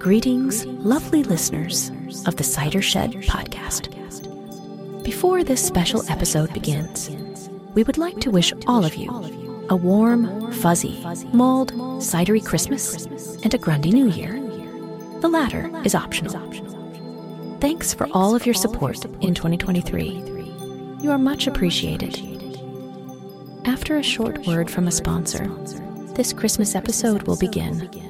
Greetings, lovely listeners of the Cider Shed podcast. Before this special episode begins, we would like to wish all of you a warm, fuzzy, mulled, cidery Christmas and a Grundy New Year. The latter is optional. Thanks for all of your support in 2023. You are much appreciated. After a short word from a sponsor, this Christmas episode will begin.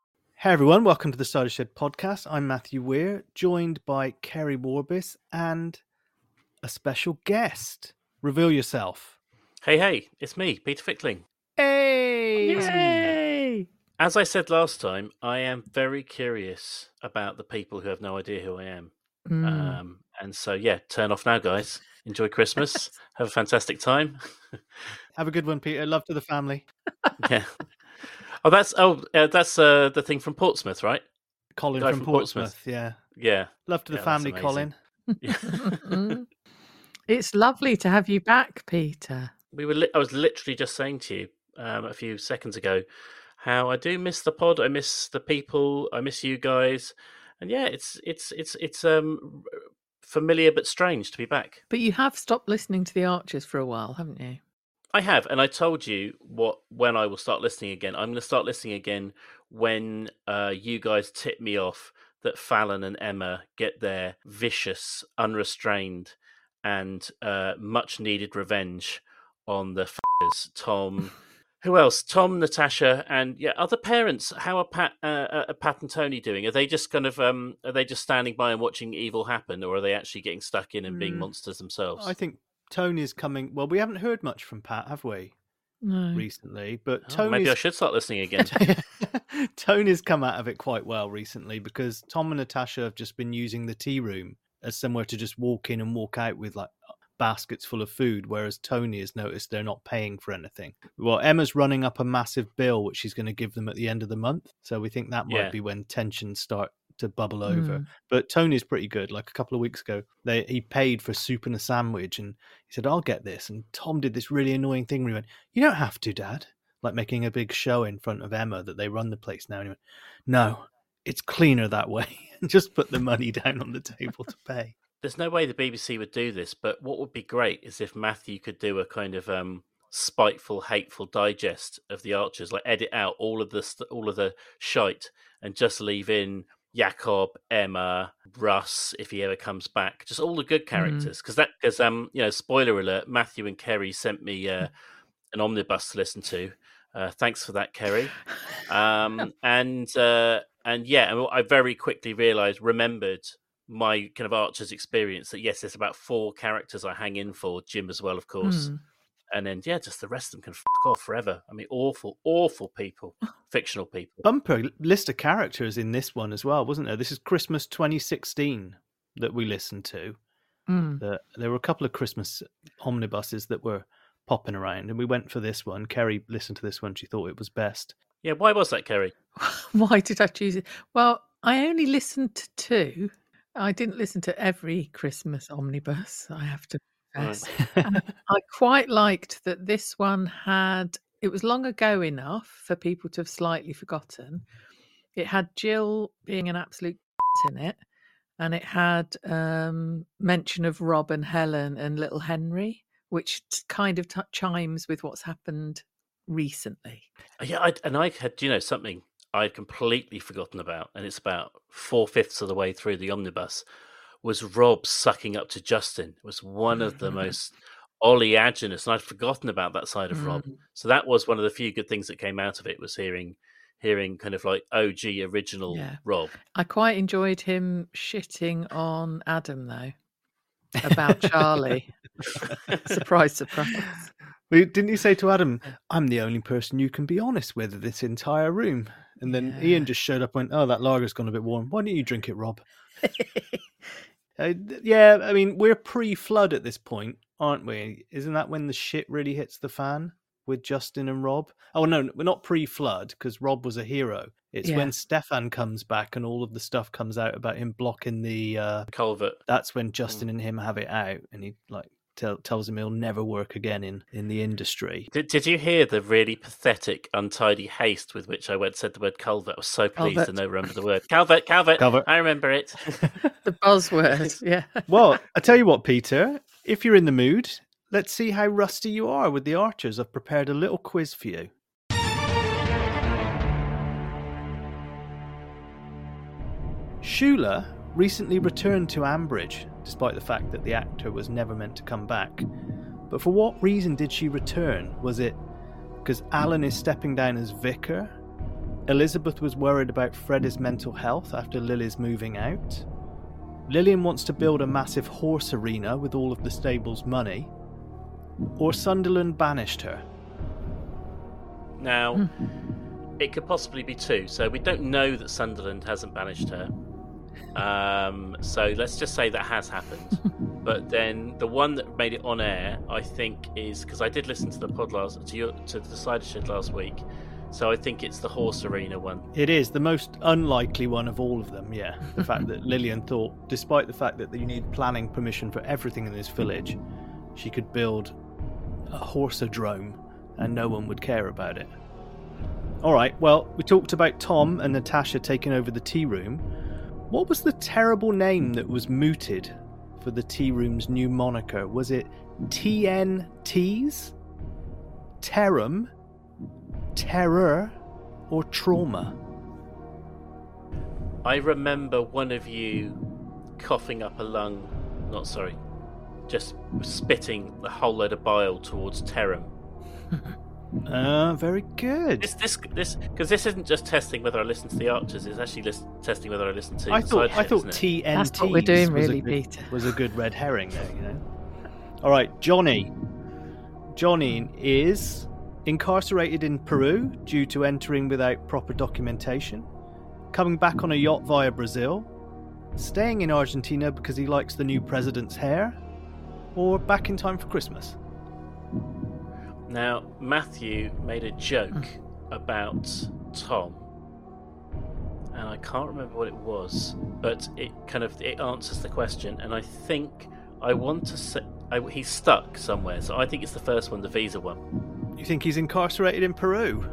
Hey everyone, welcome to the Cider Shed podcast. I'm Matthew Weir, joined by Keri Warbis and a special guest. Reveal yourself. Hey, hey, it's me, Peter Fickling. Hey! As I said last time, I am very curious about the people who have no idea who I am. Um, and so, yeah, turn off now, guys. Enjoy Christmas. have a fantastic time. Have a good one, Peter. Love to the family. yeah. Oh, that's oh, uh, that's uh, the thing from Portsmouth, right? Colin from, from Portsmouth. Portsmouth. Yeah. Yeah. Love to the Yeah, that's family. Colin. It's lovely to have you back, Peter. We were. Li- I was literally just saying to you um, a few seconds ago how I do miss the pod. I miss the people. I miss you guys. And yeah, it's it's it's it's um familiar but strange to be back. But you have stopped listening to the Archers for a while, haven't you? I have, and I told you what when I will start listening again. I'm going to start listening again when uh, you guys tip me off that Fallon and Emma get their vicious, unrestrained, and uh, much needed revenge on the f***ers. Tom, who else? Tom, Natasha, and yeah, other parents. How are Pat, uh, uh, Pat and Tony doing? Are they just kind of um, are they just standing by and watching evil happen, or are they actually getting stuck in and being Mm, monsters themselves? I think Tony's coming. Well, we haven't heard much from Pat, have we, No. recently? But Oh, Tony's maybe I should start listening again. Tony's come out of it quite well recently because Tom and Natasha have just been using the tea room as somewhere to just walk in and walk out with like baskets full of food, whereas Tony has noticed they're not paying for anything. Well, Emma's running up a massive bill which she's going to give them at the end of the month, so we think that might Yeah. be when tensions start to bubble over. Mm. But Tony's pretty good. Like a couple of weeks ago, they he paid for soup and a sandwich, and he said, "I'll get this." And Tom did this really annoying thing where he went, "You don't have to, Dad." Like making a big show in front of Emma that they run the place now. And he went, "No, it's cleaner that way." and just put the money down on the table to pay. There's no way the BBC would do this, but what would be great is if Matthew could do a kind of um, spiteful, hateful digest of the Archers, like edit out all of the st- all of the shite and just leave in Jacob, Emma, Russ, if he ever comes back, just all the good characters. Because that, because um, you know, spoiler alert, Matthew and Keri sent me uh, an omnibus to listen to. Uh, thanks for that, Keri. Um, and uh, and yeah, and I very quickly realised, remembered my kind of Archer's experience that yes, there's about four characters I hang in for, Jim as well, of course. Mm. And then yeah, just the rest of them can f- off forever. I mean, awful, awful people, fictional people. Bumper list of characters in this one as well, wasn't there? This is Christmas 2016 that we listened to. Mm. That there were a couple of Christmas omnibuses that were popping around, and we went for this one. Keri listened to this one; she thought it was best. Yeah, why was that, Keri? Why did I choose it? Well, I only listened to two. I didn't listen to every Christmas omnibus. I have to I quite liked that this one had, it was long ago enough for people to have slightly forgotten. It had Jill being an absolute in it, and it had um, mention of Rob and Helen and little Henry, which t- kind of t- chimes with what's happened recently. Yeah, I, and I had, you know, something I'd completely forgotten about, and it's about four fifths of the way through the omnibus, was Rob sucking up to Justin. It was one of the most oleaginous, and I'd forgotten about that side of Rob. Mm. So that was one of the few good things that came out of it was hearing, hearing kind of like OG original Yeah. Rob. I quite enjoyed him shitting on Adam though about Charlie. surprise, surprise. Well, Didn't you say to Adam, I'm the only person you can be honest with in this entire room? And then Yeah. Ian just showed up and went, Oh, that lager's gone a bit warm. Why don't you drink it, Rob? Uh, yeah, I mean, we're pre flood at this point, aren't we? Isn't that when the shit really hits the fan with Justin and Rob? Oh, no, we're not pre flood because Rob was a hero. It's Yeah. when Stefan comes back and all of the stuff comes out about him blocking the. Uh, Culvert. that's when Justin and him have it out and he like tell, tells him he'll never work again in, in the industry. Did, did you hear the really pathetic, untidy haste with which I went said the word culvert? I was so pleased to Culvert. know remember the word culvert, culvert. Culvert. I remember it. The buzzword, yeah. Well, I tell you what, Peter, if you're in the mood, let's see how rusty you are with the archers. I've prepared a little quiz for you. Shula recently returned to Ambridge, despite the fact that the actor was never meant to come back. But for what reason did she return? Was it because Alan is stepping down as vicar? Elizabeth was worried about Freddie's mental health after Lily's moving out? Lilian wants to build a massive horse arena with all of the stable's money? Or Sunderland banished her? Now, hmm. it could possibly be two. So we don't know that Sunderland hasn't banished her. Um, so let's just say that has happened. but then the one that made it on air, I think, is because I did listen to the pod last to your to the Cider Shed last week. So I think it's the horse arena one. It is the most unlikely one of all of them, yeah. The fact that Lilian thought, despite the fact that you need planning permission for everything in this village, she could build a horseodrome and no one would care about it. Alright, well, we talked about Tom and Natasha taking over the tea room. What was the terrible name that was mooted for the tea room's new moniker? Was it TNTs? Terum? Terror? Or trauma? I remember one of you coughing up a lung. Not sorry, just spitting a whole load of bile towards Terram. Ah, very good. This, this, this, because this isn't just testing whether I listen to the Archers. It's actually lis- testing whether I listen to. I thought I thought isn't? TNT That's what we're doing, was, really, good- Peter. was a good red herring there, you know. All right, Johnny. Johnny is incarcerated in Peru due to entering without proper documentation, coming back on a yacht via Brazil, staying in Argentina because he likes the new president's hair, or back in time for Christmas. Now, Matthew made a joke hmm. about Tom, and I can't remember what it was, but it kind of it answers the question. And I think I want to say I, he's stuck somewhere, so I think it's the first one, the visa one. You think he's incarcerated in Peru?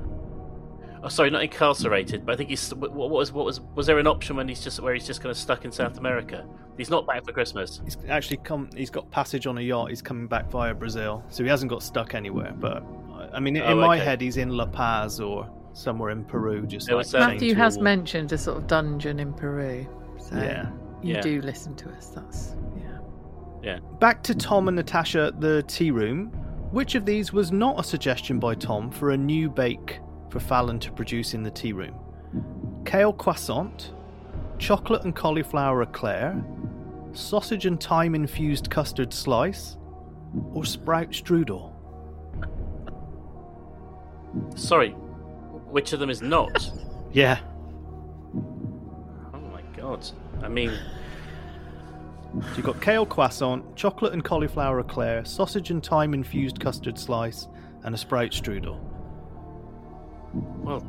Oh, sorry, not incarcerated, but I think he's. What what was what was was there an option when he's just where he's just kind of stuck in South America? He's not back for Christmas. He's actually come. He's got passage on a yacht. He's coming back via Brazil, so he hasn't got stuck anywhere. But I mean, in Oh, my okay. head, he's in La Paz or somewhere in Peru, just like was, um, Matthew to a has wall. mentioned a sort of dungeon in Peru. So Yeah. you Yeah. do listen to us. That's yeah. Back to Tom and Natasha at the tea room. Which of these was not a suggestion by Tom for a new bake for Fallon to produce in the tea room? Kale croissant, chocolate and cauliflower eclair, sausage and thyme infused custard slice, or sprout strudel? Sorry, which of them is not? Yeah. oh my god! I mean, So you've got kale croissant, chocolate and cauliflower eclair, sausage and thyme infused custard slice, and a sprout strudel. well,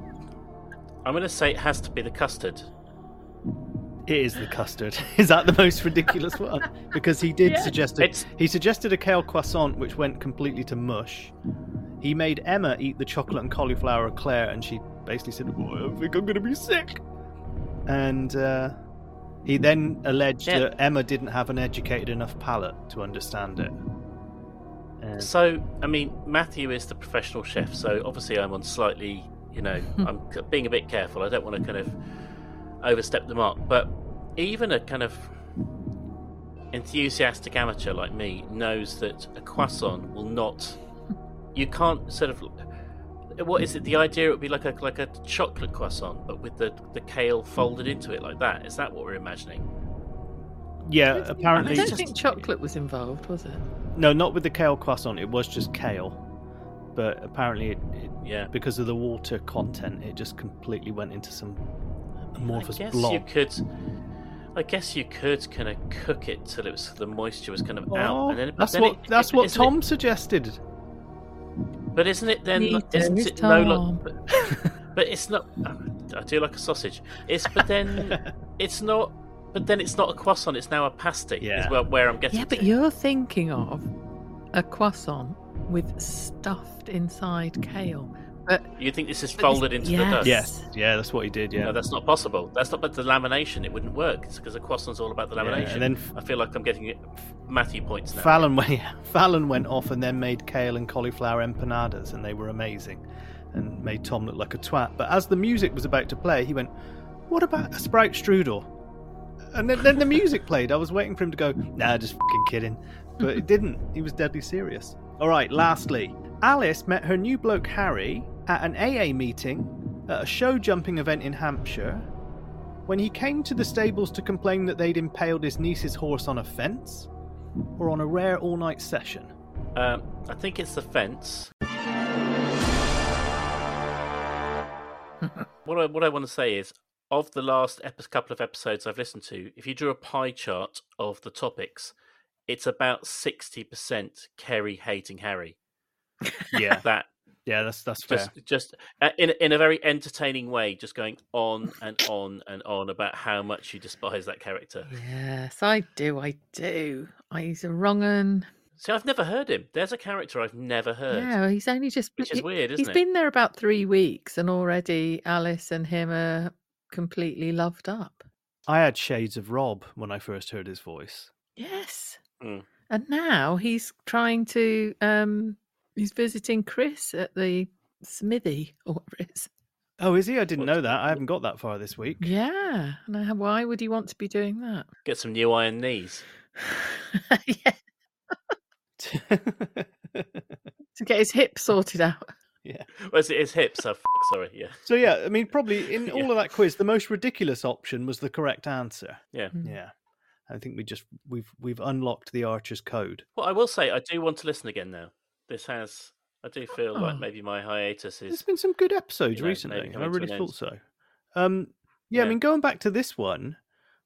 I'm going to say it has to be the custard. It is the custard. Is that the most ridiculous one? Because he did Yeah. suggest a, he suggested a kale croissant, which went completely to mush. He made Emma eat the chocolate and cauliflower eclair, and she basically said, oh, "I think I'm going to be sick." And uh, he then alleged Yeah. that Emma didn't have an educated enough palate to understand it. And So, I mean, Matthew is the professional chef, so obviously I'm on slightly, you know, I'm being a bit careful. I don't want to kind of overstep the mark, but even a kind of enthusiastic amateur like me knows that a croissant will not. You can't sort of. What is it? The idea it would be like a like a chocolate croissant, but with the the kale folded into it like that. Is that what we're imagining? yeah, I apparently, don't just- think chocolate was involved, was it? no, not with the kale croissant. It was just kale, but apparently, it, it, Yeah. because of the water content, it just completely went into some amorphous I guess blob. you could. I guess you could kind of cook it till it was the moisture was kind of out, Oh, and then that's then what it- that's it- what isn't it- Tom suggested. but isn't it then? Neither isn't is it no? Tom. Like, but, but it's not. I do like a sausage. It's but then it's not. But then it's not a croissant. It's now a pasty. Yeah. Is where, where I'm getting. Yeah, but to. you're thinking of a croissant with stuffed inside kale. But You think this is folded it's- into the dust? Yes, yeah, that's what he did. Yeah, No, that's not possible. That's not. But the lamination, it wouldn't work. It's because a croissant's all about the Yeah, lamination. and then f- I feel like I'm getting Matthew points now. Fallon went Fallon went off and then made kale and cauliflower empanadas, and they were amazing, and made Tom look like a twat. But as the music was about to play, he went, "What about a sprout strudel?" And then, then the music played. I was waiting for him to go, "Nah, just fucking kidding," but it didn't. He was deadly serious. All right. Lastly, Alice met her new bloke Harry at an AA meeting at a show jumping event in Hampshire. When he came to the stables to complain that they'd impaled his niece's horse on a fence, or on a rare all night session? Um, I think it's the fence. what I what I want to say is, of the last epi- couple of episodes I've listened to, if you drew a pie chart of the topics, it's about sixty percent Keri hating Harry. Yeah, That yeah, that's that's fair. just just uh, in in a very entertaining way, just going on and on and on about how much you despise that character. yes, I do. I do. I, he's a wrong un. See, I've never heard him. There's a character I've never heard. Yeah, he's only just. Which is he- weird, isn't it? He's been there about three weeks, and already Alice and him are completely loved up. I had shades of Rob when I first heard his voice. Yes. Mm. And now he's trying to. um He's visiting Chris at the smithy or whatever it is. Oh, is he? I didn't know that. I haven't got that far this week. Yeah. And I, why would he want to be doing that? Get some new iron knees. yeah. To get his hip sorted out. Yeah. Well, it's, it's hips. Oh, f- sorry. Yeah. so yeah, I mean, probably in Yeah. all of that quiz, the most ridiculous option was the correct answer. Yeah. Mm. Yeah, I think we just we've we've unlocked the Archer's code. Well, I will say I do want to listen again now. This has. I do feel Oh. like maybe my hiatus There's is. been some good episodes you know, recently, I really thought so. Um, yeah, I mean, going back to this one,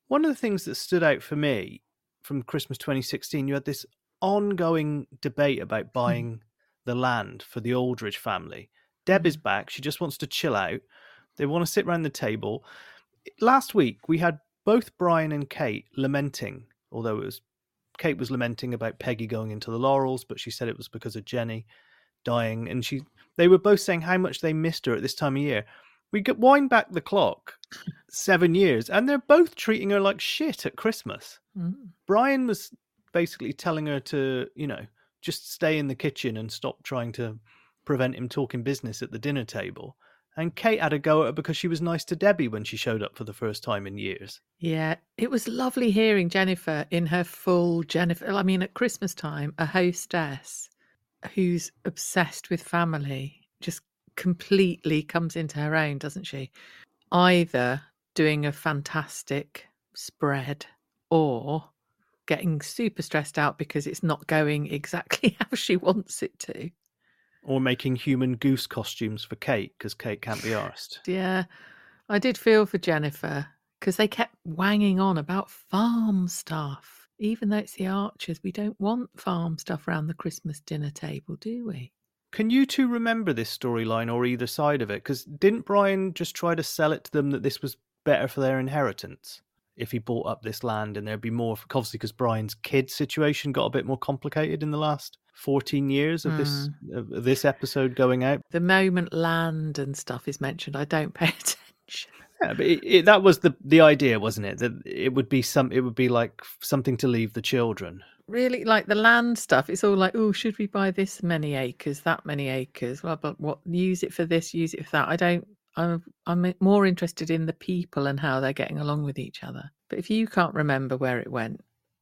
one of the things that stood out for me from Christmas 2016, you had this ongoing debate about buying the land for the Aldridge family. Deb is back; she just wants to chill out. They want to sit around the table. Last week, we had both Brian and Kate lamenting, although it was Kate was lamenting about Peggy going into the Laurels, but she said it was because of Jenny dying, and she they were both saying how much they missed her at this time of year. We get wind back the clock seven years, and they're both treating her like shit at Christmas. Mm. Brian was basically telling her to, you know, just stay in the kitchen and stop trying to prevent him talking business at the dinner table. And Kate had a go at her because she was nice to Debbie when she showed up for the first time in years. Yeah, it was lovely hearing Jennifer in her full Jennifer. I mean, at Christmas time, a hostess who's obsessed with family just completely comes into her own, doesn't she? Either doing a fantastic spread or getting super stressed out because it's not going exactly how she wants it to. Or making human goose costumes for Kate because Kate can't be arsed. Yeah, I did feel for Jennifer because they kept wanging on about farm stuff. Even though it's the Archers, we don't want farm stuff around the Christmas dinner table, do we? Can you two remember this storyline or either side of it? Because didn't Brian just try to sell it to them that this was better for their inheritance? If he bought up this land and there'd be more obviously because Brian's kid situation got a bit more complicated in the last 14 years of this hmm. of this episode going out. The moment land and stuff is mentioned, I don't pay attention. Yeah, but it, it, that was the the idea, wasn't it? That it would be some it would be like something to leave the children. Really, like the land stuff, it's all like, oh, should we buy this many acres, that many acres? Well, but what use it for this, use it for that? I don't. I'm I'm more interested in the people and how they're getting along with each other. But if you can't remember where it went,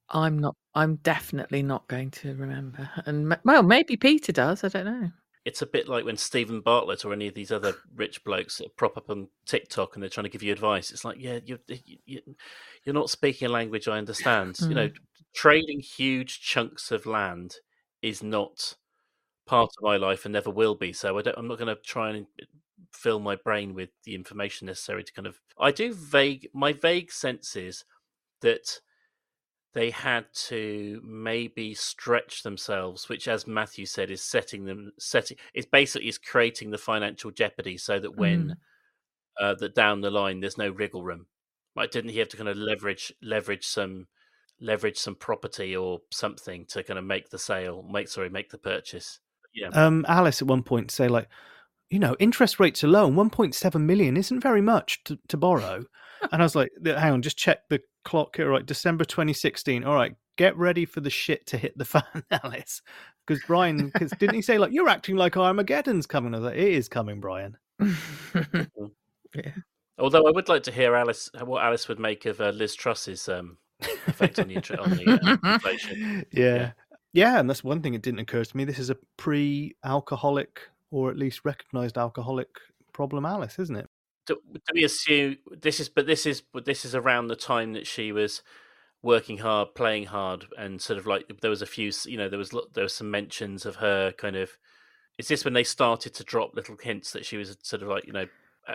I'm not. I'm definitely not going to remember. And well, maybe Peter does. I don't know. It's a bit like when Steven Bartlett or any of these other rich blokes that prop up on TikTok and they're trying to give you advice. It's like, yeah, you're you, you're not speaking a language I understand. You know, hmm. trading huge chunks of land is not part of my life and never will be. So I don't, I'm not going to try and fill my brain with the information necessary to kind of. I do vague. My vague sense is that they had to maybe stretch themselves, which, as Matthew said, is setting them setting. It's basically is creating the financial jeopardy so that when Mm. uh, that down the line there's no wriggle room. Right? Didn't he have to kind of leverage leverage some leverage some property or something to kind of make the sale, make sorry, make the purchase? Yeah. Um, Alice at one point say like, you know, interest rates alone, 1.7 million isn't very much to, to borrow. and I was like, hang on, just check the clock here. Right, December 2016. All right, get ready for the shit to hit the fan, Alice. Because Brian, because didn't he say like you're acting like Armageddon's coming? I was like, it is coming, Brian. yeah. Although I would like to hear Alice what Alice would make of uh, Liz Truss's um, effect on the, inter- on the uh, inflation. Yeah. Yeah. yeah. and that's one thing that didn't occur to me. This is a pre-alcoholic or at least recognized alcoholic problem, Alice, isn't it? Do, do we assume this is? But this is but this is around the time that she was working hard, playing hard, and sort of like there was a few. You know, there was there was some mentions of her kind of. Is this when they started to drop little hints that she was sort of like you know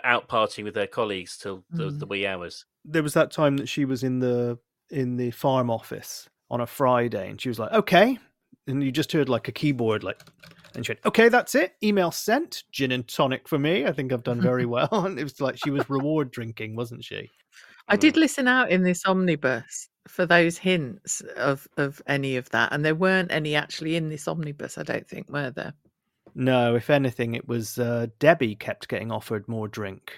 out partying with her colleagues till the, the mm. wee hours? There was that time that she was in the in the farm office on a Friday, and she was like, "Okay," and you just heard like a keyboard like. And she went, okay, that's it. Email sent. Gin and tonic for me. I think I've done very well. And it was like she was reward drinking, wasn't she? I did listen out in this omnibus for those hints of of any of that, and there weren't any actually in this omnibus. I don't think were there. No, if anything, it was uh, Debbie kept getting offered more drink,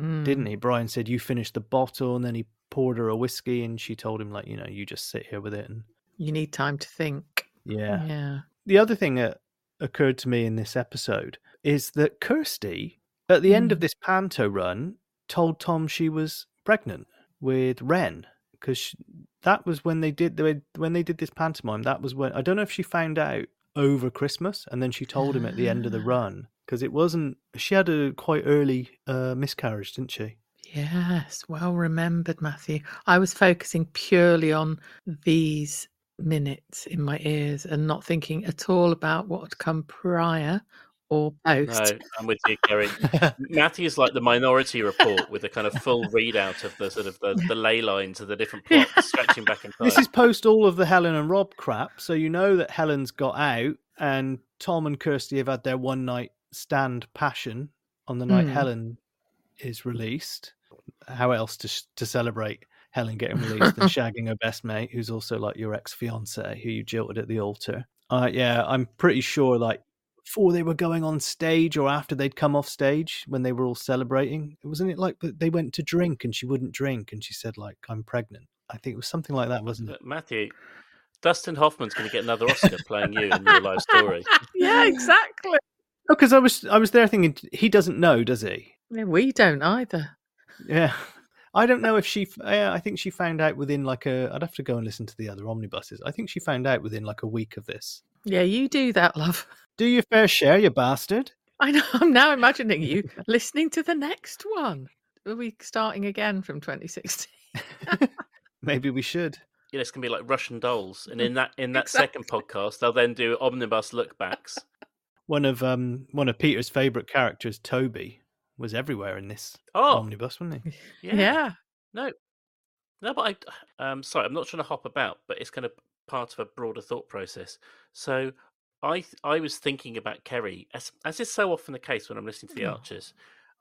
Mm. didn't he? Brian said you finished the bottle, and then he poured her a whiskey, and she told him like, you know, you just sit here with it, and You need time to think. yeah. Yeah. The other thing that occurred to me in this episode is that Kirsty, at the end of Mm. this panto run, told Tom she was pregnant with Ren because that was when they did the when they did this pantomime. That was when I don't know if she found out over Christmas and then she told him at the end of the Ah. run because it wasn't. She had a quite early uh, miscarriage, didn't she? Yes, well remembered, Matthew. I was focusing purely on these minutes in my ears and not thinking at all about what had come prior or post. No, I'm with you, Keri. Matthew's like the Minority Report with a kind of full readout of the sort of the, the ley lines of the different plots, stretching back and forth. This is post all of the Helen and Rob crap, so you know that Helen's got out, and Tom and Kirsty have had their one night stand passion on the night Hmm. Helen is released. How else to sh- to celebrate Helen getting released and shagging her best mate, who's also like your ex fiance, who you jilted at the altar? Uh, yeah, I'm pretty sure like before they were going on stage or after they'd come off stage when they were all celebrating, wasn't it like that they went to drink and she wouldn't drink and she said like I'm pregnant. I think it was something like that, wasn't it? Matthew, Dustin Hoffman's going to get another Oscar playing you in your life story. yeah, exactly. Oh, because I was I was there thinking he doesn't know, does he? Yeah, we don't either. Yeah, I don't know if she. I think she found out within like a. I'd have to go and listen to the other omnibuses. I think she found out within like a week of this. Yeah, you do that, love. Do your fair share, you bastard. I know. I'm now imagining you listening to the next one. Are we starting again from 2016? Maybe we should. You know, it's going to be like Russian dolls, and in that in that second podcast, they'll then do omnibus lookbacks. One of um one of Peter's favourite characters, Toby, was everywhere in this Oh, omnibus, wasn't he? yeah. yeah. No, no, but I, um, sorry, I'm not trying to hop about, but it's kind of part of a broader thought process. So, I, I was thinking about Keri, as as is so often the case when I'm listening to the Oh. Archers.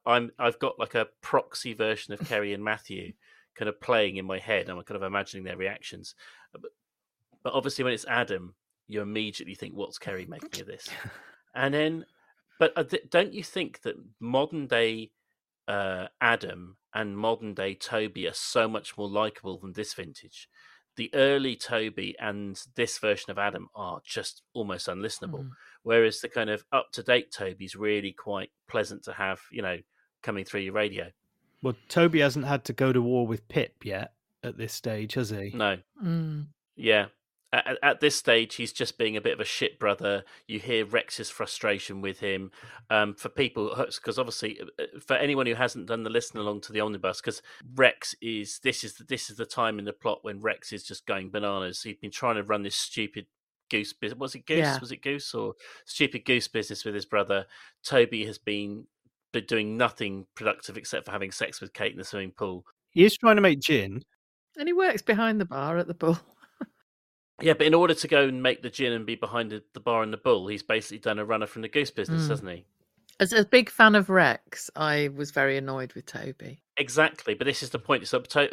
I'm, I've got like a proxy version of Keri and Matthew kind of playing in my head. I'm kind of imagining their reactions. But, but obviously, when it's Adam, you immediately think, "What's Keri making of this?" and then, but uh, don't you think that modern day uh, Adam and modern day Toby are so much more likable than this vintage? The early Toby and this version of Adam are just almost unlistenable, mm. whereas the kind of up to date Toby is really quite pleasant to have, you know, coming through your radio. Well, Toby hasn't had to go to war with Pip yet at this stage, has he? No. Mm. Yeah. At, at, this stage, he's just being a bit of a shit brother. You hear Rex's frustration with him. Um, for people, because obviously, uh, uh, for anyone who hasn't done the listen along to the omnibus, because Rex is this is the, this is the time in the plot when Rex is just going bananas. He's been trying to run this stupid goose business. Was it goose? Yeah. Was it goose or stupid goose business with his brother? Toby has been but doing nothing productive except for having sex with Kate in the swimming pool. He is trying to make gin. And he works behind the bar at the bull. Yeah, but in order to go and make the gin and be behind the, the bar and the bull, he's basically done a runner from the goose business, mm. hasn't he? As a big fan of Rex, I was very annoyed with Toby. Exactly, but this is the point. So, uh,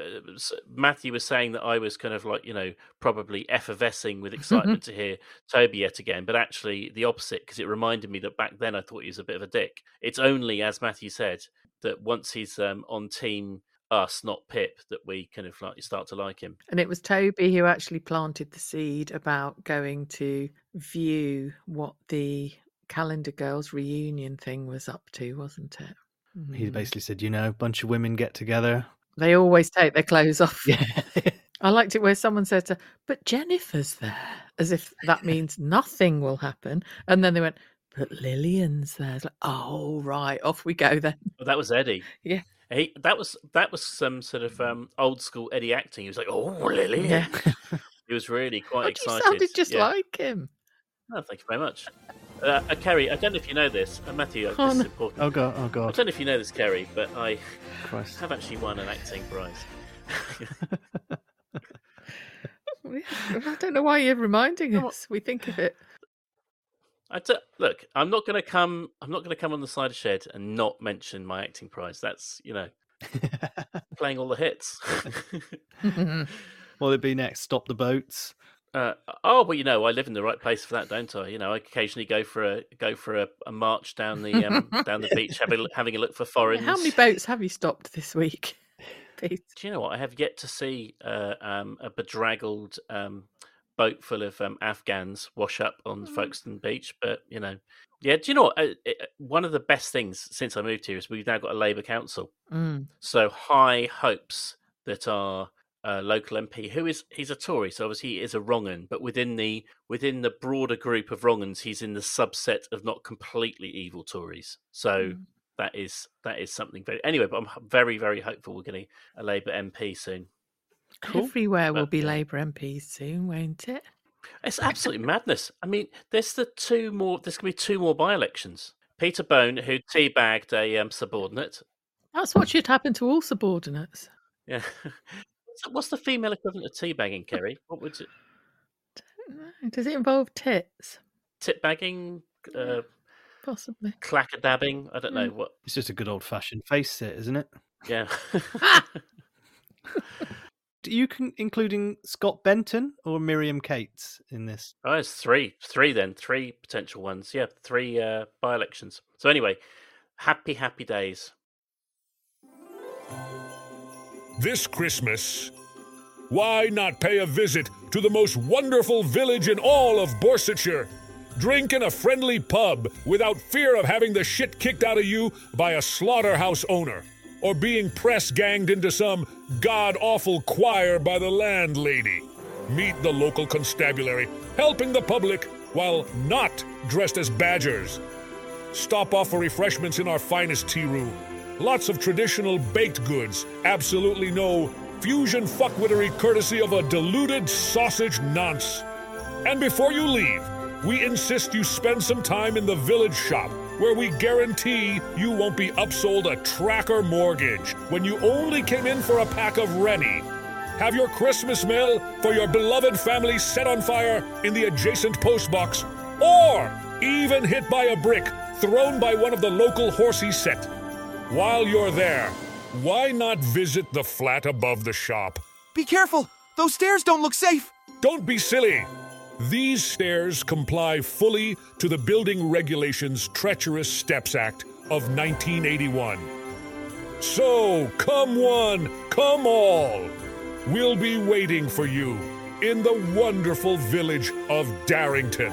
Matthew was saying that I was kind of like you know probably effervescing with excitement to hear Toby yet again, but actually the opposite because it reminded me that back then I thought he was a bit of a dick. It's only as Matthew said that once he's um, on team us, not Pip, that we kind of like start to like him. And it was Toby who actually planted the seed about going to view what the Calendar Girls reunion thing was up to, wasn't it? Mm. He basically said, you know, a bunch of women get together. They always take their clothes off. Yeah. I liked it where someone said to, but Jennifer's there, as if that means nothing will happen. And then they went, but Lilian's there. It's like, oh right, off we go then. Well, that was Eddie. Yeah. He, that was that was some sort of um, old school Eddie acting. He was like, "Oh, Lily," Yeah. he was really quite excited. You sounded just yeah. like him. Oh, thank you very much. Uh, uh, Keri, I don't know if you know this. Uh, Matthew, oh, this no. is important. Oh, God. Oh, God. I don't know if you know this, Keri, but I Christ. have actually won an acting prize. I don't know why you're reminding us. We think of it. I t- look, I'm not going to come. I'm not going to come on the Cider Shed and not mention my acting prize. That's you know, playing all the hits. What'll it be next? Stop the boats. Uh, oh, well, you know, I live in the right place for that, don't I? You know, I occasionally go for a go for a, a march down the um, down the beach, having having a look for foreigners. How many boats have you stopped this week, Pete? Do you know what? I have yet to see uh, um, a bedraggled um, boat full of um, Afghans wash up on mm. Folkestone Beach, but you know, yeah. Do you know what? Uh, it, uh, one of the best things since I moved here is we've now got a Labour council, mm. so high hopes that our uh, local MP who is he's a Tory, so obviously he is a wrong'un, but within the within the broader group of wrong'uns, he's in the subset of not completely evil Tories. So mm. that is that is something very anyway. But I'm very very hopeful we're getting a Labour MP soon. Cool. Everywhere will be. Labour MPs soon, won't it? It's absolutely madness. I mean, there's the two more. There's going to be two more by-elections. Peter Bone, who teabagged a um, subordinate. That's what should happen to all subordinates. Yeah. What's the female equivalent of teabagging, Keri? What would it? Does it involve tits? Tit bagging? Uh, Possibly. Clacker dabbing? I don't know what. It's just a good old fashioned face sit, isn't it? Yeah. Do you con- including Scott Benton or Miriam Cates in this? Oh, it's three, three then, three potential ones. Yeah, three uh, by elections. So anyway, happy, happy days. This Christmas, why not pay a visit to the most wonderful village in all of Borsetshire? Drink in a friendly pub without fear of having the shit kicked out of you by a slaughterhouse owner, or being press ganged into some god awful choir by the landlady. Meet the local constabulary, helping the public while not dressed as badgers. Stop off for refreshments in our finest tea room Lots of traditional baked goods. Absolutely no fusion fuckwittery courtesy of a diluted sausage nonce. And before you leave, we insist you spend some time in the village shop, where we guarantee you won't be upsold a tracker mortgage when you only came in for a pack of Rennie. Have your Christmas mail for your beloved family set on fire in the adjacent postbox, or even hit by a brick thrown by one of the local horsey set. While you're there, why not visit the flat above the shop? Be careful! Those stairs don't look safe! Don't be silly! These stairs comply fully to the Building Regulations Treacherous Steps Act of 1981. So, come one, come all! We'll be waiting for you in the wonderful village of Darrington.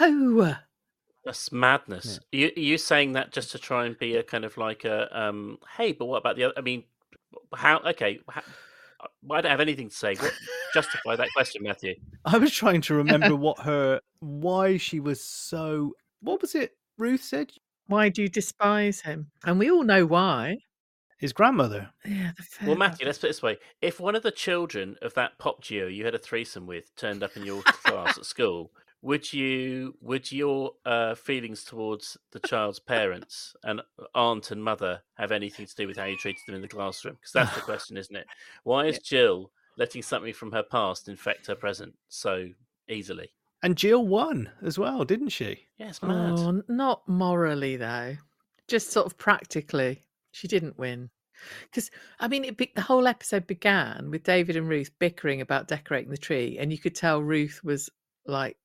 No. That's madness. Are, you, are you saying that just to try and be a kind of like a um? Hey, but what about the other? I mean, how? Okay, how, I don't have anything to say. What, justify that question, Matthew. I was trying to remember what her why she was so. What was it? Ruth said. Why do you despise him? And we all know why. His grandmother. Yeah. Well, Matthew, let's put it this way: if one of the children of that pop duo you had a threesome with turned up in your class at school, would you would your uh, feelings towards the child's parents and aunt and mother have anything to do with how you treated them in the classroom? Because that's the question, isn't it? Why is Jill letting something from her past infect her present so easily? And Jill won as well, didn't she? Yes, yeah, mad. Oh, not morally though, just sort of practically. She didn't win. Because I mean, it be- the whole episode began with David and Ruth bickering about decorating the tree, and you could tell Ruth was like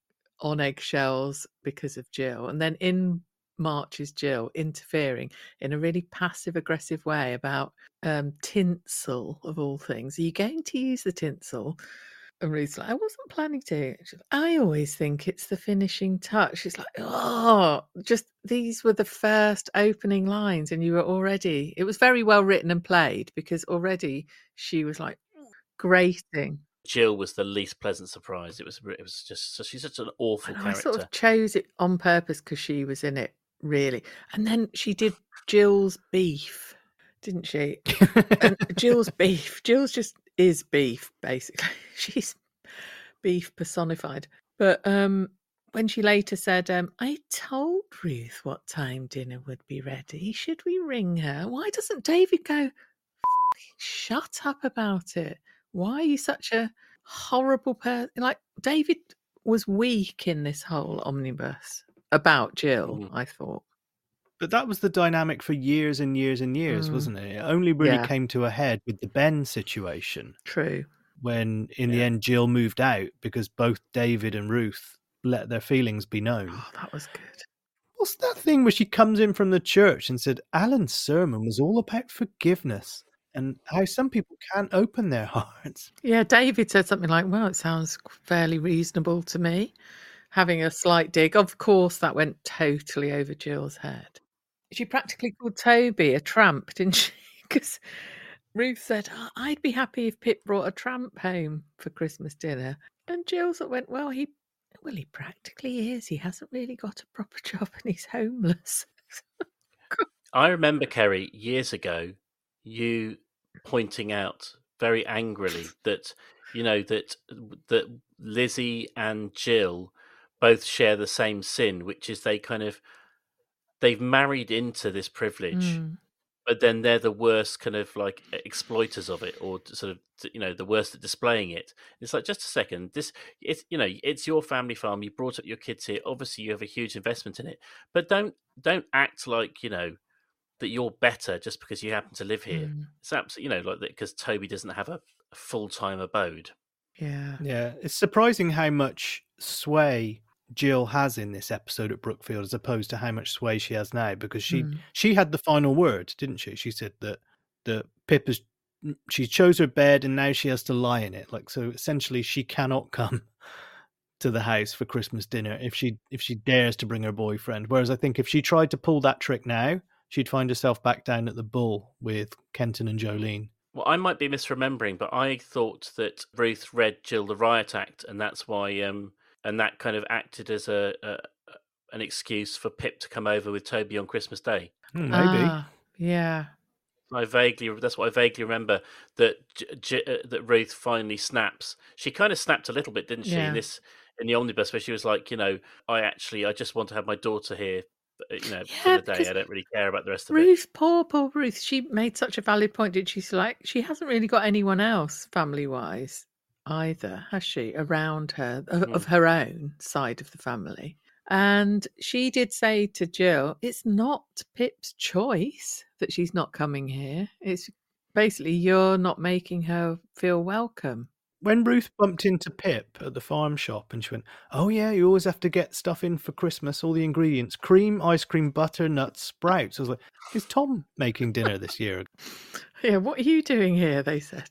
on eggshells because of Jill. And then in March is Jill interfering in a really passive aggressive way about um, tinsel of all things. Are you going to use the tinsel? And Ruth's like, I wasn't planning to. Like, I always think it's the finishing touch. She's like, oh, just these were the first opening lines, and you were already. It was very well written and played because already she was like grating. Jill was the least pleasant surprise. It was it was just so she's such an awful character. I sort of chose it on purpose because she was in it, really. And then she did Jill's beef, didn't she? and Jill's beef. Jill's just is beef, basically. She's beef personified. But um when she later said, um, I told Ruth what time dinner would be ready. Should we ring her? Why doesn't David go, shut up about it? Why are you such a horrible person? Like David was weak in this whole omnibus about Jill. Mm. I thought, but that was the dynamic for years and years and years, mm. wasn't it? It only really yeah. came to a head with the Ben situation. True. When in yeah. the end Jill moved out because both David and Ruth let their feelings be known. Oh, that was good. What's that thing where she comes in from the church and said Alan's sermon was all about forgiveness? And how some people can't open their hearts. Yeah, David said something like, "Well, it sounds fairly reasonable to me." having a slight dig. Of course, that went totally over Jill's head. She practically called Toby a tramp, didn't she? Because Ruth said, "Oh, I'd be happy if Pip brought a tramp home for Christmas dinner. And Jill sort of went, Well, he well, he practically is. He hasn't really got a proper job and he's homeless. I remember, Keri, years ago, you pointing out very angrily that you know that that Lizzie and Jill both share the same sin, which is they kind of they've married into this privilege, Mm. but then they're the worst kind of like exploiters of it, or sort of you know the worst at displaying it. It's like just a second, this it's you know it's your family farm. You brought up your kids here. Obviously, you have a huge investment in it, but don't don't act like you know that you're better just because you happen to live here. Mm. It's absolutely you know like that because Toby doesn't have a, a full time abode. Yeah. Yeah, it's surprising how much sway Jill has in this episode at Brookfield as opposed to how much sway she has now because she Mm. she had the final word, didn't she? She said that that Pip has she chose her bed and now she has to lie in it. Like so essentially she cannot come to the house for Christmas dinner if she if she dares to bring her boyfriend. Whereas I think if she tried to pull that trick now, she'd find herself back down at the bull with Kenton and Jolene. Well, I might be misremembering, but I thought that Ruth read Jill the Riot Act, and that's why, um, and that kind of acted as a, a an excuse for Pip to come over with Toby on Christmas Day. Hmm, maybe. Ah, yeah. I vaguely that's what I vaguely remember that J- J- uh, that Ruth finally snaps. She kind of snapped a little bit, didn't she? Yeah. In this in the omnibus, where she was like, you know, I actually I just want to have my daughter here, you know, Yeah, for the day. I don't really care about the rest of it. Ruth, poor, poor Ruth. She made such a valid point, did she? She's like, she hasn't really got anyone else family wise either, has she? Around her, of, mm-hmm. of her own side of the family. And she did say to Jill, it's not Pip's choice that she's not coming here. It's basically you're not making her feel welcome. When Ruth bumped into Pip at the farm shop and she went, Oh, yeah, you always have to get stuff in for Christmas, all the ingredients cream, ice cream, butter, nuts, sprouts. I was like, Is Tom making dinner this year? Yeah, what are you doing here? They said.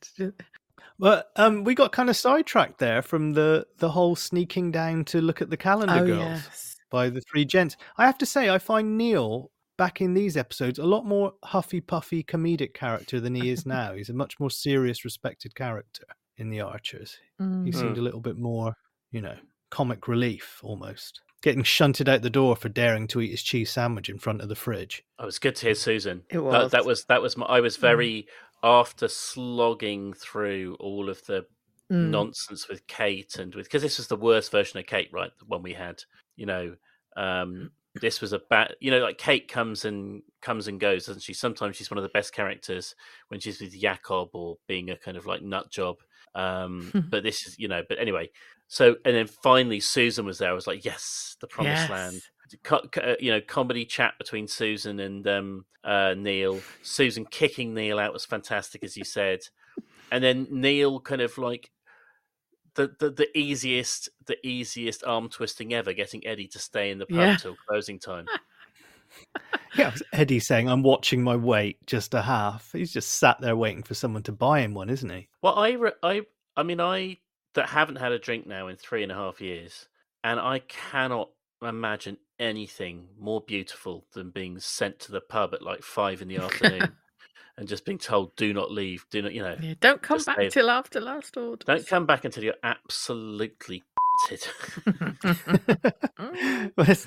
But um, we got kind of sidetracked there from the, the whole sneaking down to look at the calendar Oh, girls yes. by the three gents. I have to say, I find Neil back in these episodes a lot more huffy puffy comedic character than he is now. He's a much more serious, respected character in the Archers. He Mm. seemed a little bit more, you know, comic relief almost. Getting shunted out the door for daring to eat his cheese sandwich in front of the fridge. Oh, it was good to hear Susan. It That, that was. was that was my, I was very after slogging through all of the Mm. nonsense with Kate and with because this was the worst version of Kate, right? The one we had, you know. Um, this was a bad, you know, like Kate comes and comes and goes, doesn't she? Sometimes she's one of the best characters when she's with Jacob or being a kind of like nut job. Um, but this is, you know, but anyway. So and then finally Susan was there. I was like, yes, the promised Yes. land co- co- uh, you know comedy chat between Susan and um, uh, Neil. Susan kicking Neil out was fantastic, as you said, and then Neil kind of like the, the the easiest the easiest arm twisting ever, getting Eddie to stay in the pub Yeah. till closing time. Yeah, Eddie saying, I'm watching my weight just a half. He's just sat there waiting for someone to buy him one, isn't he? Well, I re- I I mean I that haven't had a drink now in three and a half years, and I cannot imagine anything more beautiful than being sent to the pub at like five in the afternoon. And just being told, "Do not leave. Do not, you know, Yeah, don't come back till after last order. Don't come back until you're absolutely But-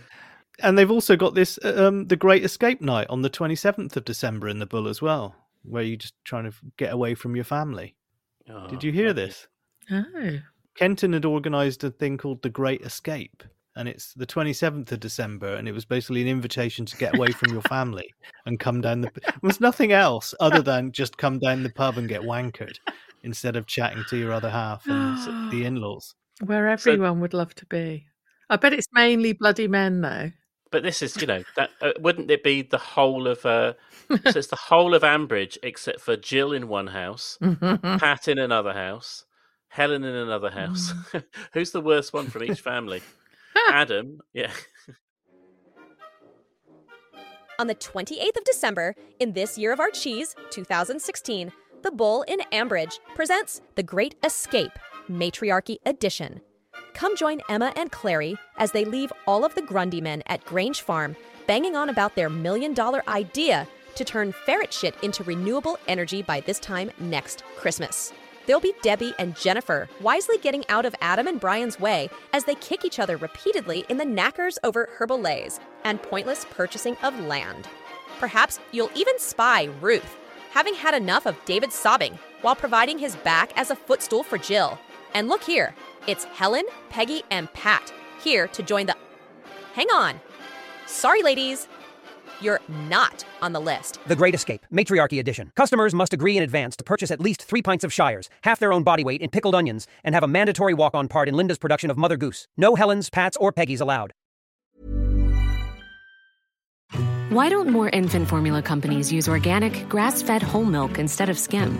and they've also got this, uh, um, the Great Escape Night on the 27th of December in the Bull as well, where you're just trying to get away from your family. Did you hear this? Oh. Kenton had organised a thing called the Great Escape, and it's the 27th of December, and it was basically an invitation to get away from your family and come down the. It was nothing else other than just come down the pub and get wankered instead of chatting to your other half and the in-laws. Where everyone would love to be. I bet it's mainly bloody men, though. But this is, you know, that uh, wouldn't it be the whole of? Uh, so it's the whole of Ambridge except for Jill in one house, Pat in another house, Helen in another house. Who's the worst one from each family? Adam, yeah. On the 28th of December, in this year of our cheese, 2016, the Bull in Ambridge presents The Great Escape, Matriarchy Edition. Come join Emma and Clarrie as they leave all of the Grundy men at Grange Farm banging on about their million dollar idea to turn ferret shit into renewable energy by this time next Christmas. There'll be Debbie and Jennifer wisely getting out of Adam and Brian's way as they kick each other repeatedly in the knackers over herbal leys and pointless purchasing of land. Perhaps you'll even spy Ruth, having had enough of David sobbing while providing his back as a footstool for Jill. And look here, it's Helen, Peggy, and Pat here to join the. Hang on. Sorry, ladies. You're not on the list. The Great Escape, Matriarchy Edition. Customers must agree in advance to purchase at least three pints of Shires, half their own body weight in pickled onions, and have a mandatory walk on part in Linda's production of Mother Goose. No Helens, Pats, or Peggies allowed. Why don't more infant formula companies use organic, grass fed whole milk instead of skim?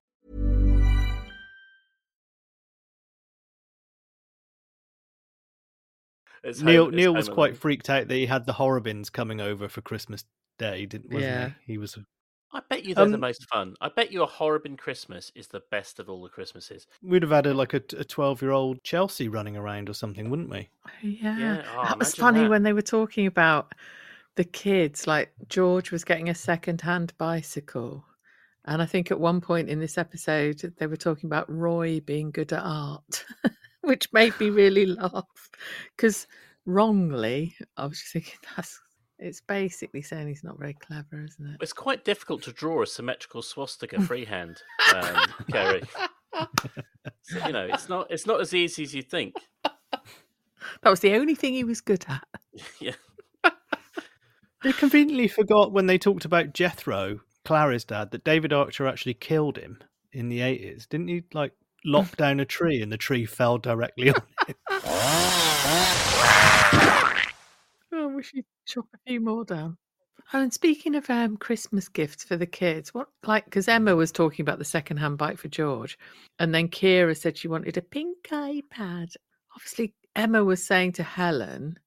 It's Neil home- it's Neil was Home quite freaked out that he had the Horrobins coming over for Christmas Day, didn't wasn't Yeah. he? He was I bet you they're the Um, most fun. I bet you a Horrobin Christmas is the best of all the Christmases. we'd have had a, like a twelve year old Chelsea running around or something, wouldn't we? Yeah, Yeah, oh, that was funny that. when they were talking about the kids. Like George was getting a second-hand bicycle, and I think at one point in this episode they were talking about Roy being good at art, which made me really laugh because wrongly I was just thinking that's it's basically saying he's not very clever, isn't it? It's quite difficult to draw a symmetrical swastika freehand, um, Keri. So, you know, it's not it's not as easy as you think. That was the only thing he was good at. Yeah. They conveniently forgot when they talked about Jethro, Clarrie's dad, that David Archer actually killed him in the eighties. Didn't he like lock down a tree and the tree fell directly on him? Oh, I wish you'd chop a few more down. Oh, and speaking of um, Christmas gifts for the kids, what like because Emma was talking about the second-hand bike for George, and then Keira said she wanted a pink iPad. Obviously, Emma was saying to Helen,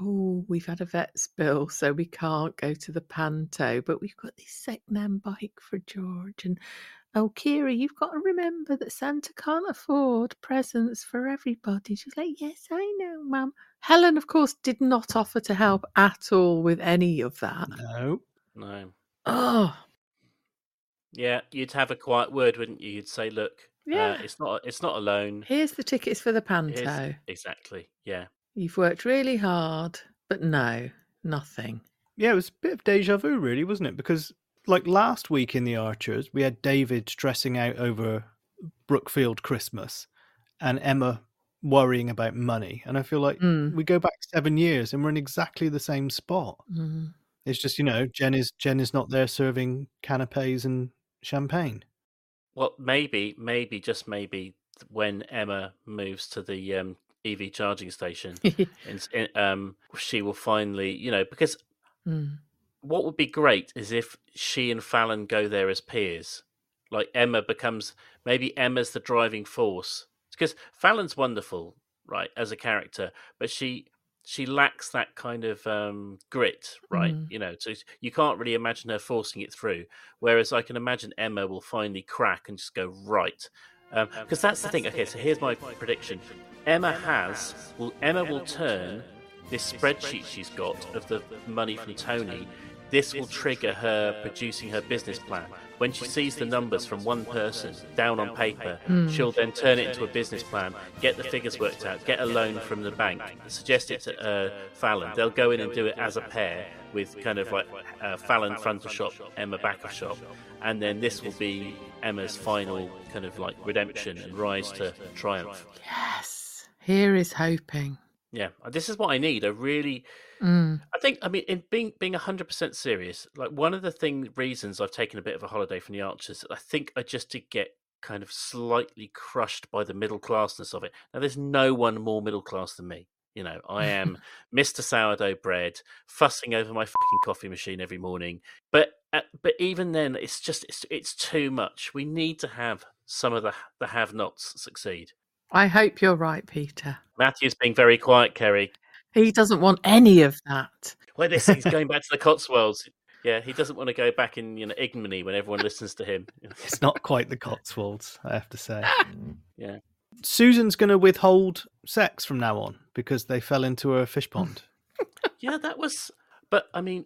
"Oh, we've had a vet's bill, so we can't go to the panto, but we've got this second-hand bike for George." And oh, Keira, you've got to remember that Santa can't afford presents for everybody. She's like, "Yes, I know, Mum." Helen, of course, did not offer to help at all with any of that. No. No. Oh, Yeah, you'd have a quiet word, wouldn't you? You'd say, "Look, Yeah. uh, it's not it's not alone." here's the tickets for the Here's- panto. Exactly. Yeah. You've worked really hard, but no, nothing. Yeah, it was a bit of deja vu, really, wasn't it? Because like last week in the Archers, we had David stressing out over Brookfield Christmas, and Emma worrying about money. And I feel like Mm. we go back seven years, and we're in exactly the same spot. Mm. It's just you know, Jen is Jen is not there serving canapes and champagne. Well, maybe, maybe, just maybe, when Emma moves to the um, EV charging station, in, in, um, she will finally, you know, because Mm. What would be great is if she and Fallon go there as peers. Like Emma becomes maybe Emma's the driving force because Fallon's wonderful, right, as a character, but she she lacks that kind of um, grit, right? Mm. You know, so you can't really imagine her forcing it through. Whereas I can imagine Emma will finally crack and just go right, because that's the thing. Okay, so here's my prediction: Emma has, will Emma will turn this spreadsheet she's got of the money from Tony. This will trigger her producing her business plan. When she sees the numbers from one person down on paper, Hmm. she'll then turn it into a business plan, get the figures worked out, get a loan from the bank, suggest it to uh, Fallon. They'll go in and do it as a pair with kind of like uh, Fallon front of shop, Emma back of shop, and then this will be Emma's final kind of like redemption and rise to triumph. Yes. Here is hoping. Yeah, this is what I need. I really, Mm. I think. I mean, in being being hundred percent serious, like one of the thing reasons I've taken a bit of a holiday from the Archers, I think I just did get kind of slightly crushed by the middle classness of it. Now, there's no one more middle class than me. You know, I am Mr. Sourdough Bread, fussing over my fucking coffee machine every morning. But uh, but even then, it's just it's it's too much. We need to have some of the the have-nots succeed. I hope you're right, Peter. Matthew's being very quiet, Keri. He doesn't want any of that. Well, this he's going back to the Cotswolds. Yeah, he doesn't want to go back in you know ignominy when everyone listens to him. It's not quite the Cotswolds, I have to say. Yeah. Susan's going to withhold sex from now on because they fell into a fish pond. yeah, that was. But I mean,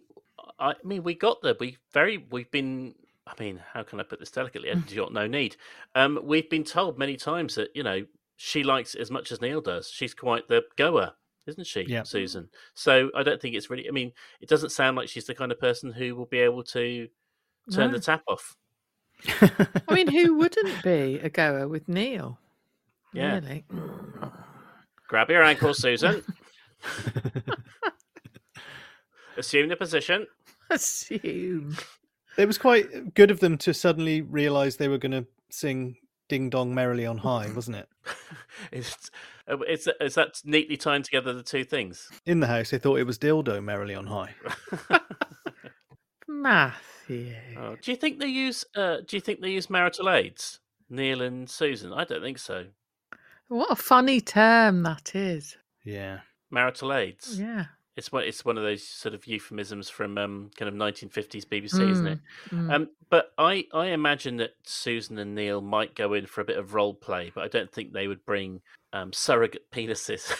I mean, we got there. We very. We've been. I mean, how can I put this delicately? Mm. Do you no need? Um, we've been told many times that you know she likes it as much as Neil does. She's quite the goer, isn't she, Yeah. Susan? So I don't think it's really. I mean, it doesn't sound like she's the kind of person who will be able to turn No. the tap off. I mean, who wouldn't be a goer with Neil? Yeah. Really? Grab your ankle, Susan. Assume the position. Assume. It was quite good of them to suddenly realise they were going to sing Ding Dong Merrily on High, wasn't it? It's uh, it's is that neatly tying together the two things? In the house, they thought it was Dildo Merrily on High. Matthew. Oh, do you think they use? Uh, do you think they use marital aids, Neil and Susan? I don't think so. What a funny term that is. Yeah. Marital aids. Yeah. It's one. It's one of those sort of euphemisms from um, kind of 1950s BBC, isn't it? Mm, mm. Um, but I, I imagine that Susan and Neil might go in for a bit of role play, but I don't think they would bring um, surrogate penises.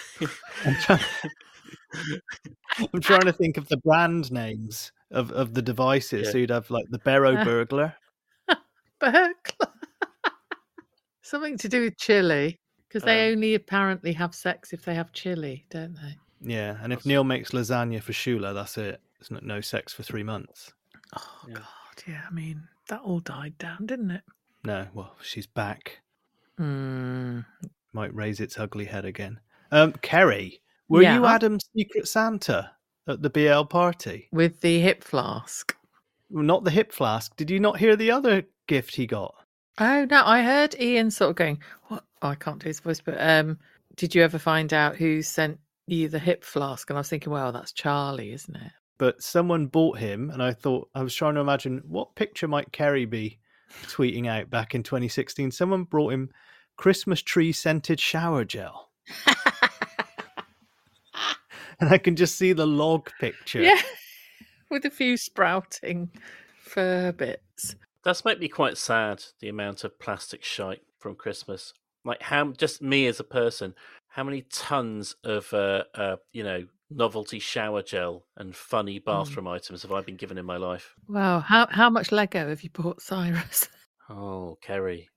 I'm trying, I'm trying to think of the brand names of, of the devices. Yeah. So you'd have like the Barrow Burglar. Burglar. Something to do with chili. Because they Um, only apparently have sex if they have chili, don't they? Yeah. And if Neil makes lasagna for Shula, that's it. It's not, no sex for three months. Oh, God. Yeah, I mean, that all died down, didn't it? No, well, she's back. Mm. Might raise its ugly head again. Um, Keri, were you Yeah. Adam's secret Santa at the BL party? With the hip flask. Well, Not the hip flask. Did you not hear the other gift he got? Oh no, I heard Ian sort of going, "What? Oh, I can't do his voice." But um, did you ever find out who sent you the hip flask? And I was thinking, well, that's Charlie, isn't it? But someone bought him, and I thought I was trying to imagine what picture might Keri be tweeting out back in 2016. Someone brought him Christmas tree scented shower gel, and I can just see the log picture. Yeah, with a few sprouting fur bits. That's made me quite sad the amount of plastic shite from Christmas. Like how just me as a person, how many tons of uh, uh you know novelty shower gel and funny bathroom items have I been given in my life? Wow, how how much Lego have you bought, Cyrus? Oh, Keri.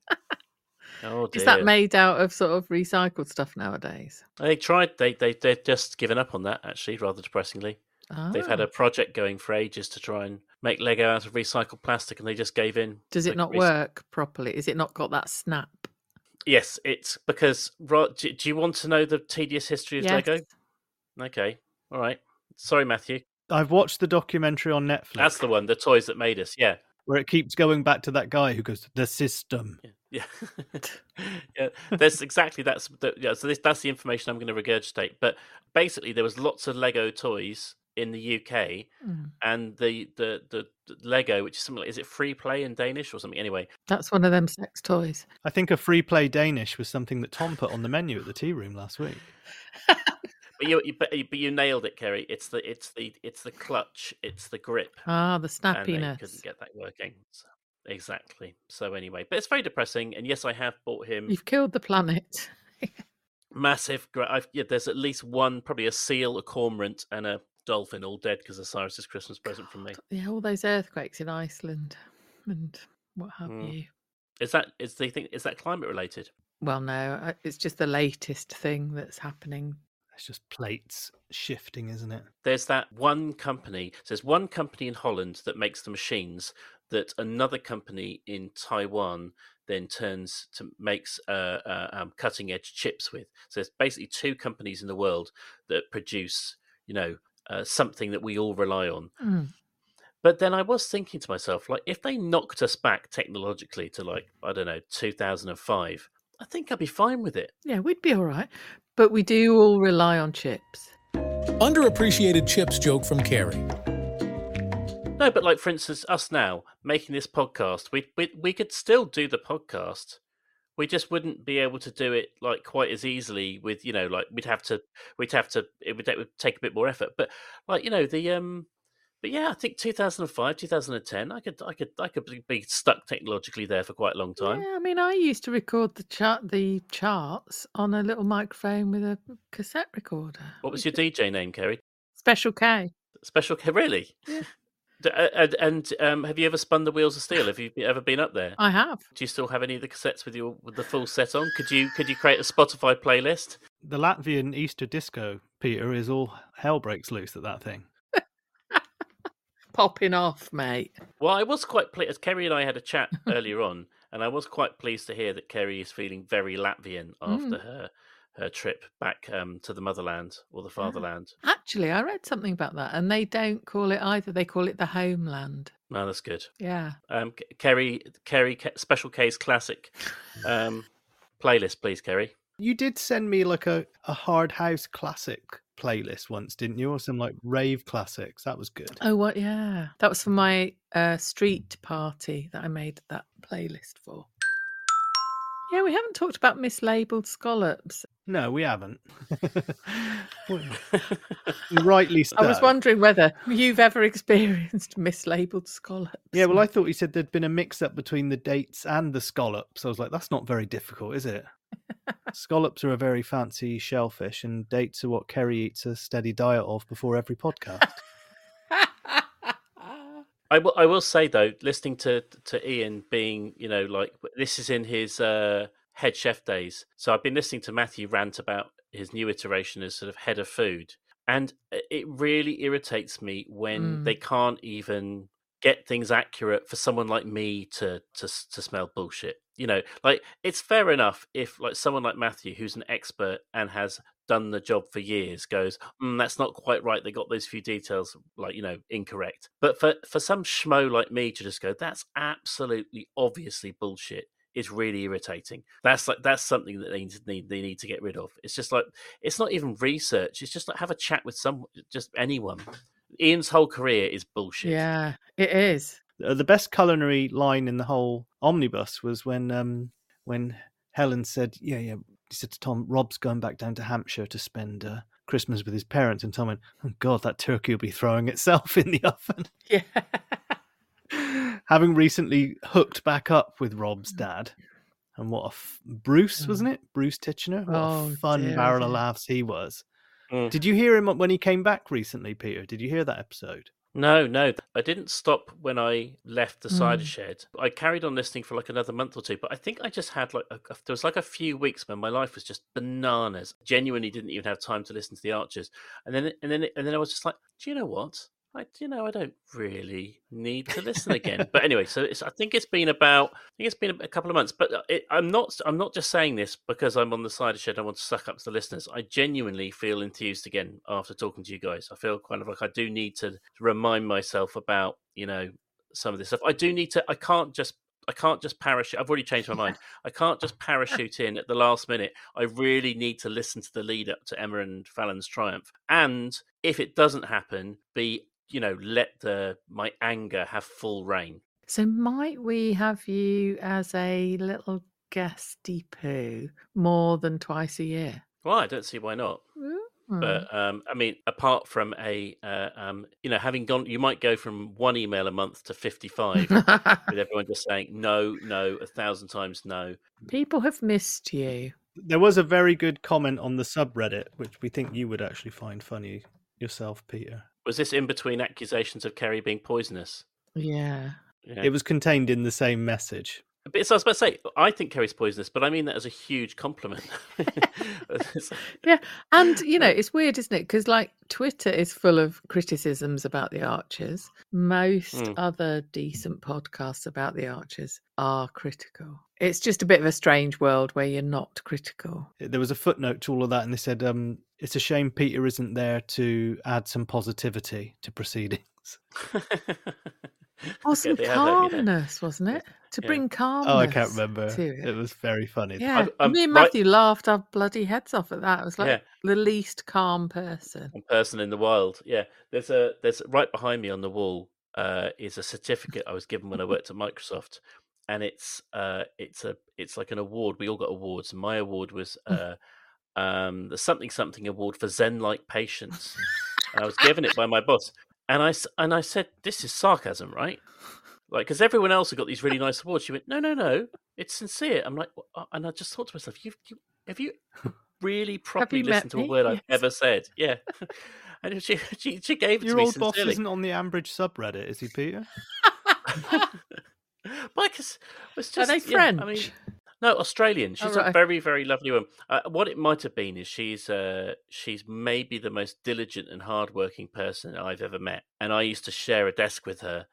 Oh dear. Is that made out of sort of recycled stuff nowadays? They tried. They they they've just given up on that. Actually, rather depressingly, they've had Oh. a project going for ages to try and make Lego out of recycled plastic, and they just gave in. Does it Like, not rec- work properly? Is it not got that snap? Yes, it's because. ro- Do, do you want to know the tedious history of Yes. Lego? Okay, all right. Sorry, Matthew. I've watched the documentary on Netflix That's the one. The toys that made us. Yeah, where it keeps going back to that guy who goes, "The system." yeah, yeah. That's exactly that's the, yeah. So this that's the information I'm going to regurgitate. But basically, there was lots of Lego toys in the UK, Mm. and the, the the the Lego, which is something like, is it free play in Danish or something? Anyway, That's one of them sex toys. I think a free play Danish was something that Tom put on the menu at the tea room last week. But but you, you, but you, but you nailed it, Keri. It's the, it's the, it's the clutch. It's the grip. Ah, the and they snappiness. couldn't get that working. So, exactly. So anyway, but it's very depressing. And yes, I have bought him You've killed the planet. massive. gra- I've, yeah, there's at least one, probably a seal, a cormorant, and a dolphin, all dead because of Cyrus's Christmas present from me. Yeah, all those earthquakes in Iceland and what have Mm. you. Is that is they think is that climate related? Well, no, it's just the latest thing that's happening. It's just plates shifting, isn't it? There's that one company. So there's one company in Holland that makes the machines that another company in Taiwan then turns to makes uh, uh, um, cutting edge chips with. So there's basically two companies in the world that produce, you know, uh, something that we all rely on. Mm. But then I was thinking to myself, like, if they knocked us back technologically to like I don't know 2005, I think I'd be fine with it. Yeah, we'd be all right. But we do all rely on chips. Underappreciated chips joke from Keri. No, but like for instance, us now making this podcast, we we we could still do the podcast. We just wouldn't be able to do it like quite as easily with you know like we'd have to we'd have to it would, it would take a bit more effort. But like you know the um, but yeah, I think 2005, 2010, I could I could I could be- be stuck technologically there for quite a long time. Yeah, I mean, I used to record the chart, the charts on a little microphone with a cassette recorder. What was your DJ name, Keri? Special K. Special K, really? Yeah. D- uh, And, and um, have you ever spun the wheels of steel? Have you ever been up there? I have. Do you still have any of the cassettes with your with the full set on? Could you could you create a Spotify playlist? The Latvian Easter disco, Peter, is all hell breaks loose at that thing. Popping off, mate. Well, I was quite pleased. Keri and I had a chat earlier on, and I was quite pleased to hear that Keri is feeling very Latvian after Mm. her her trip back um, to the motherland or the fatherland. Actually, I read something about that, and they don't call it either. They call it the homeland. No, that's good. Yeah. Um, Keri, Keri, special case classic um, playlist, please, Keri. You did send me like a, a hard house classic playlist once, didn't you? Or some like rave classics. That was good. Oh, what? Yeah. That was for my uh, street party that I made that playlist for. Yeah, we haven't talked about mislabeled scallops. No, we haven't. Rightly so. I was wondering whether you've ever experienced mislabeled scallops. Yeah, well, I thought you said there'd been a mix up between the dates and the scallops. I was like, that's not very difficult, is it? scallops are a very fancy shellfish, and dates are what Kerry eats a steady diet of before every podcast. I will. I will say though, listening to to Ian being, you know, like this is in his uh, head chef days. So I've been listening to Matthew rant about his new iteration as sort of head of food, and it really irritates me when Mm. they can't even get things accurate for someone like me to to to smell bullshit. You know, like it's fair enough if like someone like Matthew, who's an expert and has done the job for years, goes, mm, "That's not quite right. They got those few details like you know incorrect." But for for some schmo like me to just go, "That's absolutely obviously bullshit." Is really irritating. That's like that's something that they need, they need to get rid of. It's just like it's not even research. It's just like have a chat with some just anyone. Ian's whole career is bullshit. Yeah, it is. Uh, the best culinary line in the whole omnibus was when um when Helen said, "Yeah, yeah." He said to Tom, "Rob's going back down to Hampshire to spend uh, Christmas with his parents," and Tom went, "Oh God, that turkey will be throwing itself in the oven." Yeah. Having recently hooked back up with Rob's dad, and what a f- Bruce wasn't it? Bruce Titchener. What Oh, a fun dear, barrel of laughs he was. Mm. Did you hear him when he came back recently, Peter? Did you hear that episode? No, no, I didn't stop when I left the cider Mm. shed. I carried on listening for like another month or two, but I think I just had like a, a- there was like a few weeks when my life was just bananas. Genuinely didn't even have time to listen to the Archers, and then and then and then I was just like, do you know what? I you know I don't really need to listen again. but anyway, so it's, I think it's been about I think it's been a couple of months. But uh, it, I'm not I'm not just saying this because I'm on the Cider Shed. I want to suck up to the listeners. I genuinely feel enthused again after talking to you guys. I feel kind of like I do need to remind myself about you know some of this stuff. I do need to. I can't just. I can't just parachute. I've already changed my mind. I can't just parachute in at the last minute. I really need to listen to the lead up to Emma and Fallon's triumph. And if it doesn't happen, be you know let the my anger have full reign. So might we have you as a little guesty poo more than twice a year? Well, I don't see why not. Well, Hmm. But um, I mean, apart from a, uh, um, you know, having gone, you might go from one email a month to fifty-five, with everyone just saying no, no, a thousand times no. People have missed you. There was a very good comment on the subreddit, which we think you would actually find funny yourself, Peter. Was this in between accusations of Keri being poisonous? Yeah. Yeah. It was contained in the same message. But so I was about to say, I think Keri's poisonous, but I mean that as a huge compliment. Yeah, and you know it's weird, isn't it? Because like Twitter is full of criticisms about the Archers. Most Mm. other decent podcasts about the Archers are critical. It's just a bit of a strange world where you're not critical. There was a footnote to all of that, and they said um, it's a shame Peter isn't there to add some positivity to proceedings. Or some they yeah. calmness, wasn't it? To Yeah. bring calmness. Oh, I can't remember. To it. It was very funny. Yeah, I've- um, me and right- Matthew laughed our bloody heads off at that. It was like Yeah. the least calm person. One person in the wild. Yeah, there's a there's right behind me on the wall uh, is a certificate I was given when I worked at Microsoft, and it's uh, it's a it's like an award. We all got awards, my award was uh, um, the something something award for Zen like patience. and I was given it by my boss, and I s- and I said, "This is sarcasm, right?" Like, because everyone else had got these really nice awards. She went, "No, no, no, it's sincere." I'm like, "Wha- uh," and I just thought to myself, "You, you have you really properly you listened to a me? word I've Yes. ever said?" Yeah. And she she, she gave it Your to me old boss isn't on the Ambridge subreddit, is he, Peter? But it's, it's Are just, they yeah, I mean, French? No, Australian. She's Oh, a very, very lovely woman. Uh, what it might have been is she's uh, she's maybe the most diligent and hardworking person I've ever met. And I used to share a desk with her,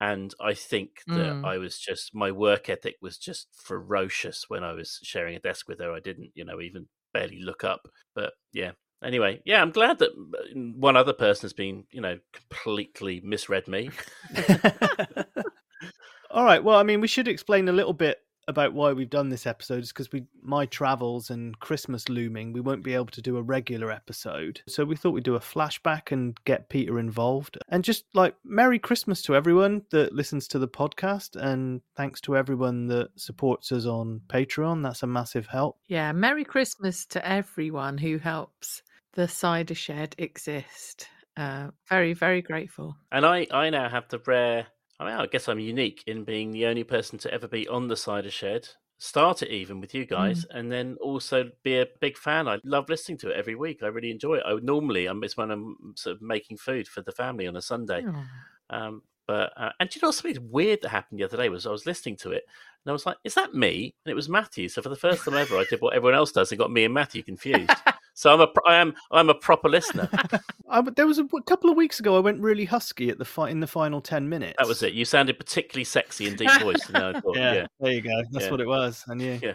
and I think that Mm. I was just my work ethic was just ferocious when I was sharing a desk with her. I didn't, you know, even barely look up. But yeah. Anyway, yeah, I'm glad that uh, one other person has been, you know, completely misread me. All right. Well, I mean, we should explain a little bit about why we've done this episode. Is because we my travels and Christmas looming, we won't be able to do a regular episode. So we thought we'd do a flashback and get Peter involved, and just like Merry Christmas to everyone that listens to the podcast, and thanks to everyone that supports us on Patreon. That's a massive help. Yeah, Merry Christmas to everyone who helps the cider shed exist. Uh, very, very grateful. And I, I now have the rare. I mean, I guess I'm unique in being the only person to ever be on the cider shed. Start it even with you guys, and then also be a big fan. I love listening to it every week. I really enjoy it. I would normally, I'm it's when I'm sort of making food for the family on a Sunday. Oh. Um, but uh, and do you know something weird that happened the other day was I was listening to it and I was like, "Is that me?" And it was Matthew. So for the first time ever, I did what everyone else does and got me and Matthew confused. So I'm a I am I'm a proper listener. I, there was a, a couple of weeks ago. I went really husky at the fi- in the final ten minutes. That was it. You sounded particularly sexy and deep voiced. Yeah, yeah, there you go. That's Yeah. what it was. I knew. yeah.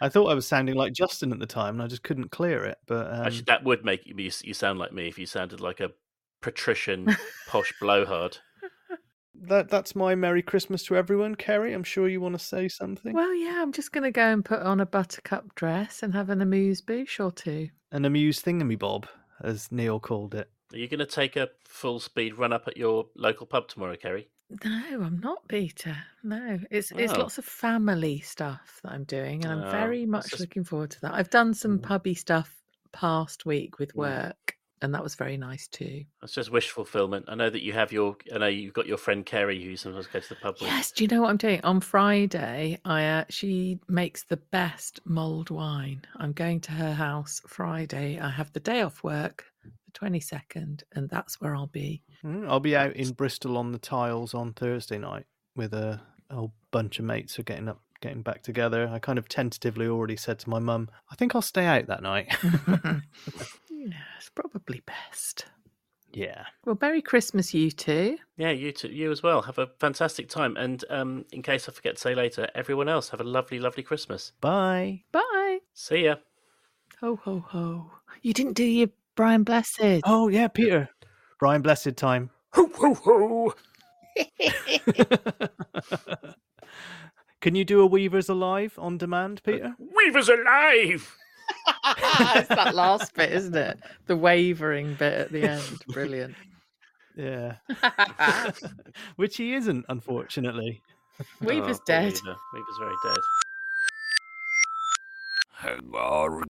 I thought I was sounding like Justin at the time, and I just couldn't clear it. But um, Actually, that would make you, you sound like me if you sounded like a patrician posh blowhard. That that's my Merry Christmas to everyone. Keri, I'm sure you want to say something. Well, yeah, I'm just going to go and put on a buttercup dress and have an amuse bouche or two. An amuse thingamabob, as Neil called it. Are you going to take a full speed run up at your local pub tomorrow, Keri? No, I'm not, Peter. No, it's it's Oh. lots of family stuff that I'm doing, and I'm Oh, very much just- looking forward to that. I've done some pubby stuff past week with Mm. work, and that was very nice too. That's just wish fulfillment. I know that you have your. I know you've got your friend Kerry who sometimes goes to the pub with. Yes, do you know what I'm doing? On Friday, I uh, she makes the best mulled wine. I'm going to her house Friday. I have the day off work, the 22nd, and that's where I'll be. Mm, I'll be out in Bristol on the tiles on Thursday night with a whole bunch of mates who are getting up, getting back together. I kind of tentatively already said to my mum, I think I'll stay out that night. yeah, it's probably best. yeah. Well, Merry Christmas, you two. Yeah, you too, you as well. Have a fantastic time. And um, in case I forget to say later, everyone else have a lovely, lovely Christmas. Bye. Bye. See ya. Ho, ho, ho. You didn't do your Brian Blessed. Oh yeah, Peter. Brian Blessed time. Ho, ho, ho! Can you do a Weavers Alive on demand, Peter? Weaver's alive! it's that last bit, isn't it? The wavering bit at the end. Brilliant. Yeah. Which he isn't, unfortunately. Weaver's Oh, dead. Weaver. Weaver's very dead. Hang on.